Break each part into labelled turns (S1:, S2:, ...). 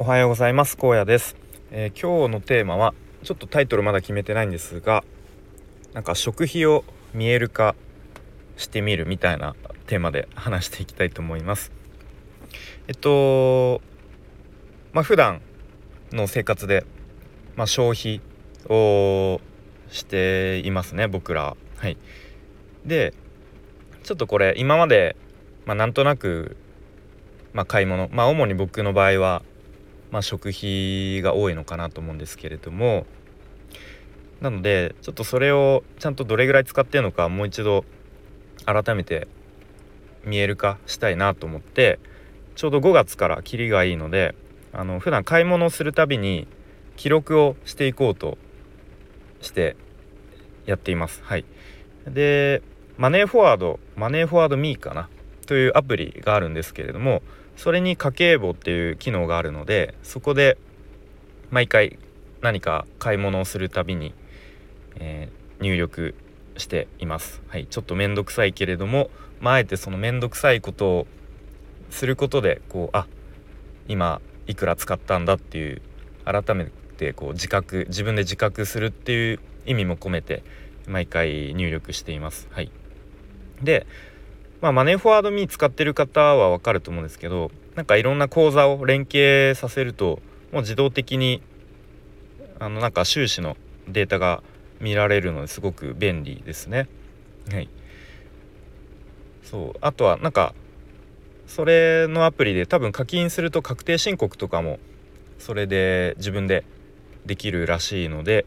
S1: おはようございます。荒野です、えー、今日のテーマはちょっとタイトルまだ決めてないんですがなんか食費を見える化してみるみたいなテーマで話していきたいと思います。えっとまあ普段の生活で、まあ、消費をしていますね僕ら。はい。でちょっとこれ今まで、まあ、なんとなく、まあ、買い物まあ主に僕の場合はまあ、食費が多いのかなと思うんですけれどもなのでちょっとそれをちゃんとどれぐらい使ってるのかもう一度改めて見える化したいなと思ってちょうど5月からキリがいいのであの普段買い物をするたびに記録をしていこうとしてやっています。はい、でマネーフォワードマネーフォワードミーかなというアプリがあるんですけれどもそれに家計簿っていう機能があるのでそこで毎回何か買い物をするたびに、えー、入力しています。はい、ちょっと面倒くさいけれども、まあ、えてその面倒くさいことをすることでこうあ今いくら使ったんだっていう改めてこう自覚自分で自覚するっていう意味も込めて毎回入力しています。はい、でまあ、マネーフォワードミー使ってる方はわかると思うんですけどなんかいろんな口座を連携させるともう自動的にあのなんか収支のデータが見られるのですごく便利ですね。はい、そうあとはなんかそれのアプリで多分課金すると確定申告とかもそれで自分でできるらしいので、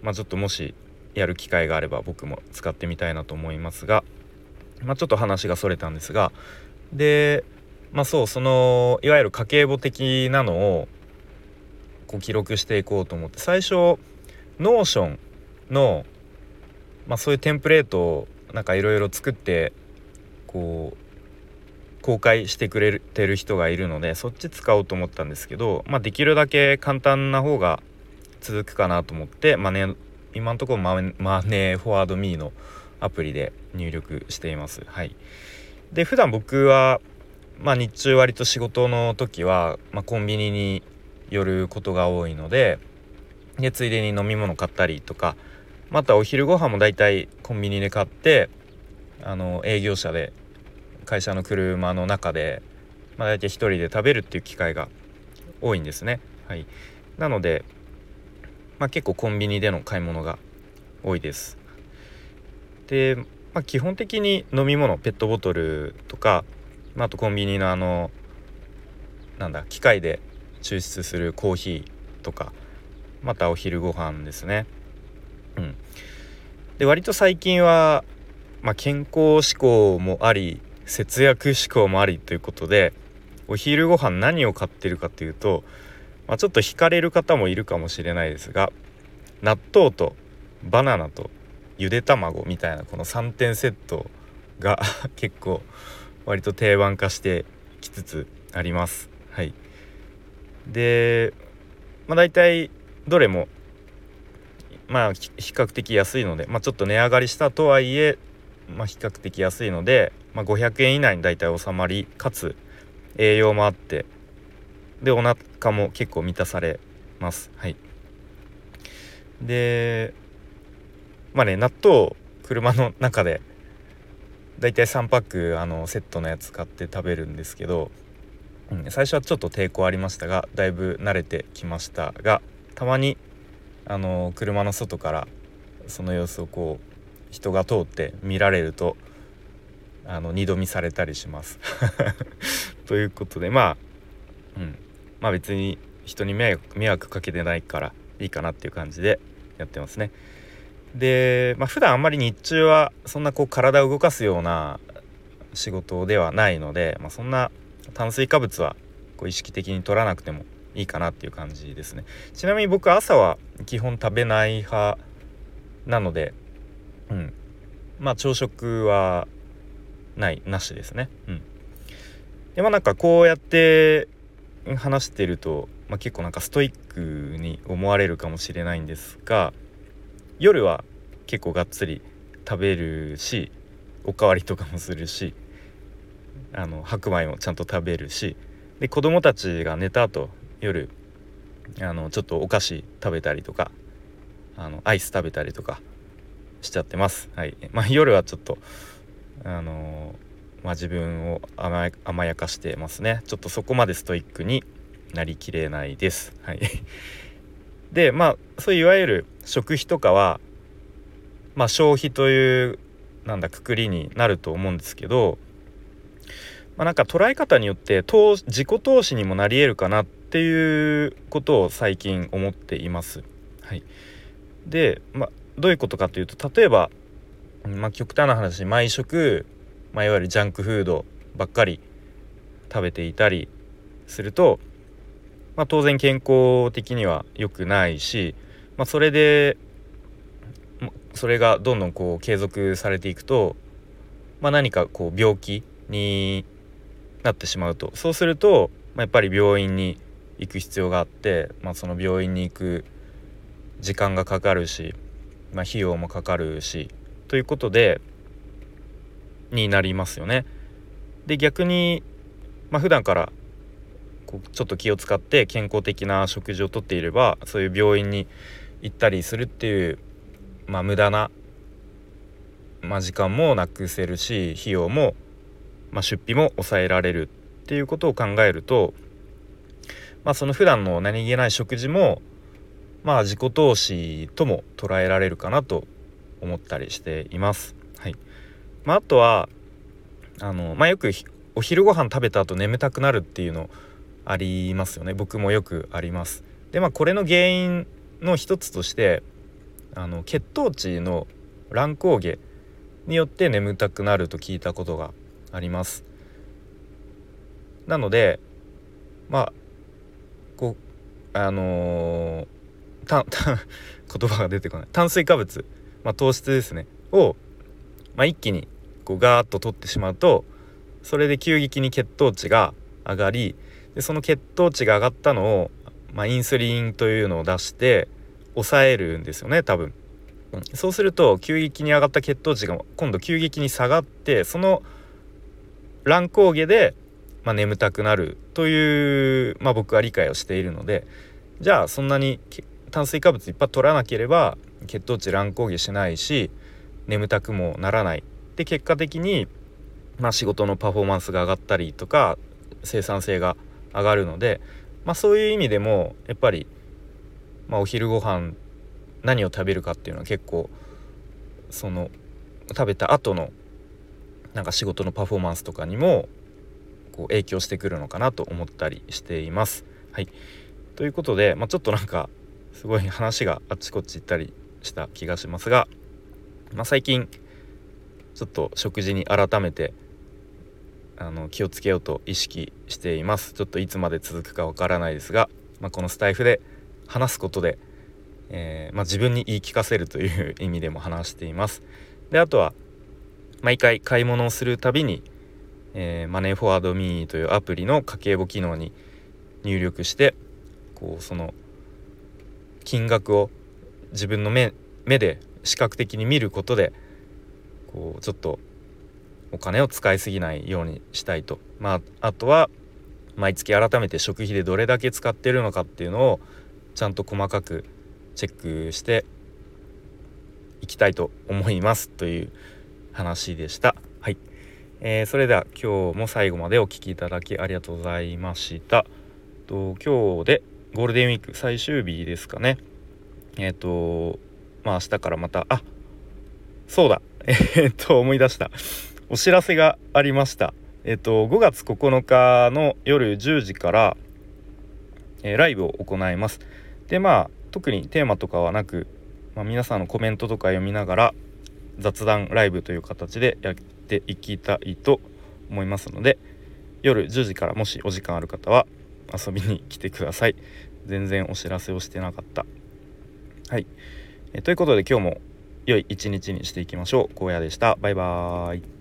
S1: まあ、ちょっともしやる機会があれば僕も使ってみたいなと思いますが。まあ、ちょっと話がそれたんですがでまあそうそのいわゆる家計簿的なのをこう記録していこうと思って最初 Notion の、まあ、そういうテンプレートをなんかいろいろ作ってこう公開してくれてる人がいるのでそっち使おうと思ったんですけど、まあ、できるだけ簡単な方が続くかなと思って、まあね、今のところマネーフォワードミーのアプリで入力しています。はい、で普段僕は、まあ、日中割と仕事の時は、まあ、コンビニに寄ることが多いのででついでに飲み物買ったりとかまたお昼ご飯もだいたいコンビニで買ってあの営業者で会社の車の中で、まあ、大体1人で食べるっていう機会が多いんですね。はい、なので、まあ、結構コンビニでの買い物が多いです。で、まあ、基本的に飲み物ペットボトルとか、まあ、あとコンビニのあのなんだ機械で抽出するコーヒーとかまたお昼ご飯ですね。うん。で割と最近は、まあ、健康志向もあり節約志向もありということでお昼ご飯何を買ってるかというと、まあ、ちょっと惹かれる方もいるかもしれないですが納豆とバナナとゆで卵みたいなこの3点セットが 結構割と定番化してきつつあります。はい、で、まあ、大体どれもまあ比較的安いので、まあ、ちょっと値上がりしたとはいえ、まあ、比較的安いので、まあ、500円以内に大体収まりかつ栄養もあってでお腹も結構満たされます。はい、でまあね納豆車の中でだいたい3パックあのセットのやつ買って食べるんですけど、うん、最初はちょっと抵抗ありましたがだいぶ慣れてきましたがたまにあの車の外からその様子をこう人が通って見られるとあの二度見されたりします ということでまあ、うん、まあ別に人に迷惑かけてないからいいかなっていう感じでやってますね。で、まあ、普段あんまり日中はそんなこう体を動かすような仕事ではないので、まあ、そんな炭水化物はこう意識的に取らなくてもいいかなっていう感じですね。ちなみに僕朝は基本食べない派なのでうん。まあ朝食はないなしですね。うん。でまあなんかこうやって話してると、まあ、結構なんかストイックに思われるかもしれないんですが夜は結構がっつり食べるしおかわりとかもするしあの白米もちゃんと食べるしで子供たちが寝た後夜あのちょっとお菓子食べたりとかあのアイス食べたりとかしちゃってます。はい。まあ夜はちょっとあのまあ、自分を甘やかしてますね。ちょっとそこまでストイックになりきれないです。はい。でまあそういういわゆる食費とかはまあ消費というなんだくくりになると思うんですけどまあ、なんか捉え方によって投自己投資にもなり得るかなっていうことを最近思っています。はい、で、まあ、どういうことかというと例えば、まあ、極端な話毎食まあ、いわゆるジャンクフードばっかり食べていたりすると、まあ、当然健康的には良くないし、まあ、それでそれがどんどんこう継続されていくと、まあ、何かこう病気になってしまうとそうすると、まあ、やっぱり病院に行く必要があって、まあ、その病院に行く時間がかかるし、まあ、費用もかかるしということでになりますよね。で逆に、まあ、普段からちょっと気を使って健康的な食事をとっていればそういう病院に行ったりするっていう、まあ、無駄な、まあ、時間もなくせるし費用も、まあ、出費も抑えられるっていうことを考えると、まあ、その普段の何気ない食事もまあ自己投資とも捉えられるかなと思ったりしています。はいまあ、あとはあの、まあ、よくお昼ご飯食べた後眠たくなるっていうのありますよね僕もよくあります。でまあこれの原因の一つとしてあの血糖値の乱高下によって眠たくなると聞いたことがあります。なのでまあこうあのー、た 言葉が出てこない炭水化物、まあ、糖質ですねをまあ、一気にこうガーッと取ってしまうとそれで急激に血糖値が上がりでその血糖値が上がったのを、まあ、インスリンというのを出して抑えるんですよね多分、そうすると急激に上がった血糖値が今度急激に下がってその乱高下で、まあ、眠たくなるという、まあ、僕は理解をしているのでじゃあそんなに炭水化物いっぱい取らなければ血糖値乱高下しないし眠たくもならない。で結果的に、まあ、仕事のパフォーマンスが上がったりとか生産性が上がるので、まあ、そういう意味でもやっぱり、まあ、お昼ご飯何を食べるかっていうのは結構その食べた後のなんか仕事のパフォーマンスとかにもこう影響してくるのかなと思ったりしています。はい、ということで、まあ、ちょっとなんかすごい話があっちこっち行ったりした気がしますがまあ、最近ちょっと食事に改めてあの気をつけようと意識しています。ちょっといつまで続くかわからないですが、まあ、このスタイフで話すことで、えー、まあ、自分に言い聞かせるという意味でも話しています。であとは毎回買い物をするたびに、えー、マネーフォワードミーというアプリの家計簿機能に入力してこうその金額を自分の目目で視覚的に見ることでこうちょっとお金を使いすぎないようにしたいとまああとは毎月改めて食費でどれだけ使ってるのかっていうのをちゃんと細かくチェックしていきたいと思いますという話でした。はい、えー、それでは今日も最後までお聴きいただきありがとうございました。と今日でゴールデンウィーク最終日ですかね。えっ、ー、とまあ明日からまたあそうだ えー、っと思い出したお知らせがありました。え、っと5月9日の夜10時から、えー、ライブを行います。でまあ特にテーマとかはなく、まあ、皆さんのコメントとか読みながら雑談ライブという形でやっていきたいと思いますので夜10時からもしお時間ある方は遊びに来てください。全然お知らせをしてなかった。はい。えということで今日も良い一日にしていきましょう。荒野でした。バイバーイ。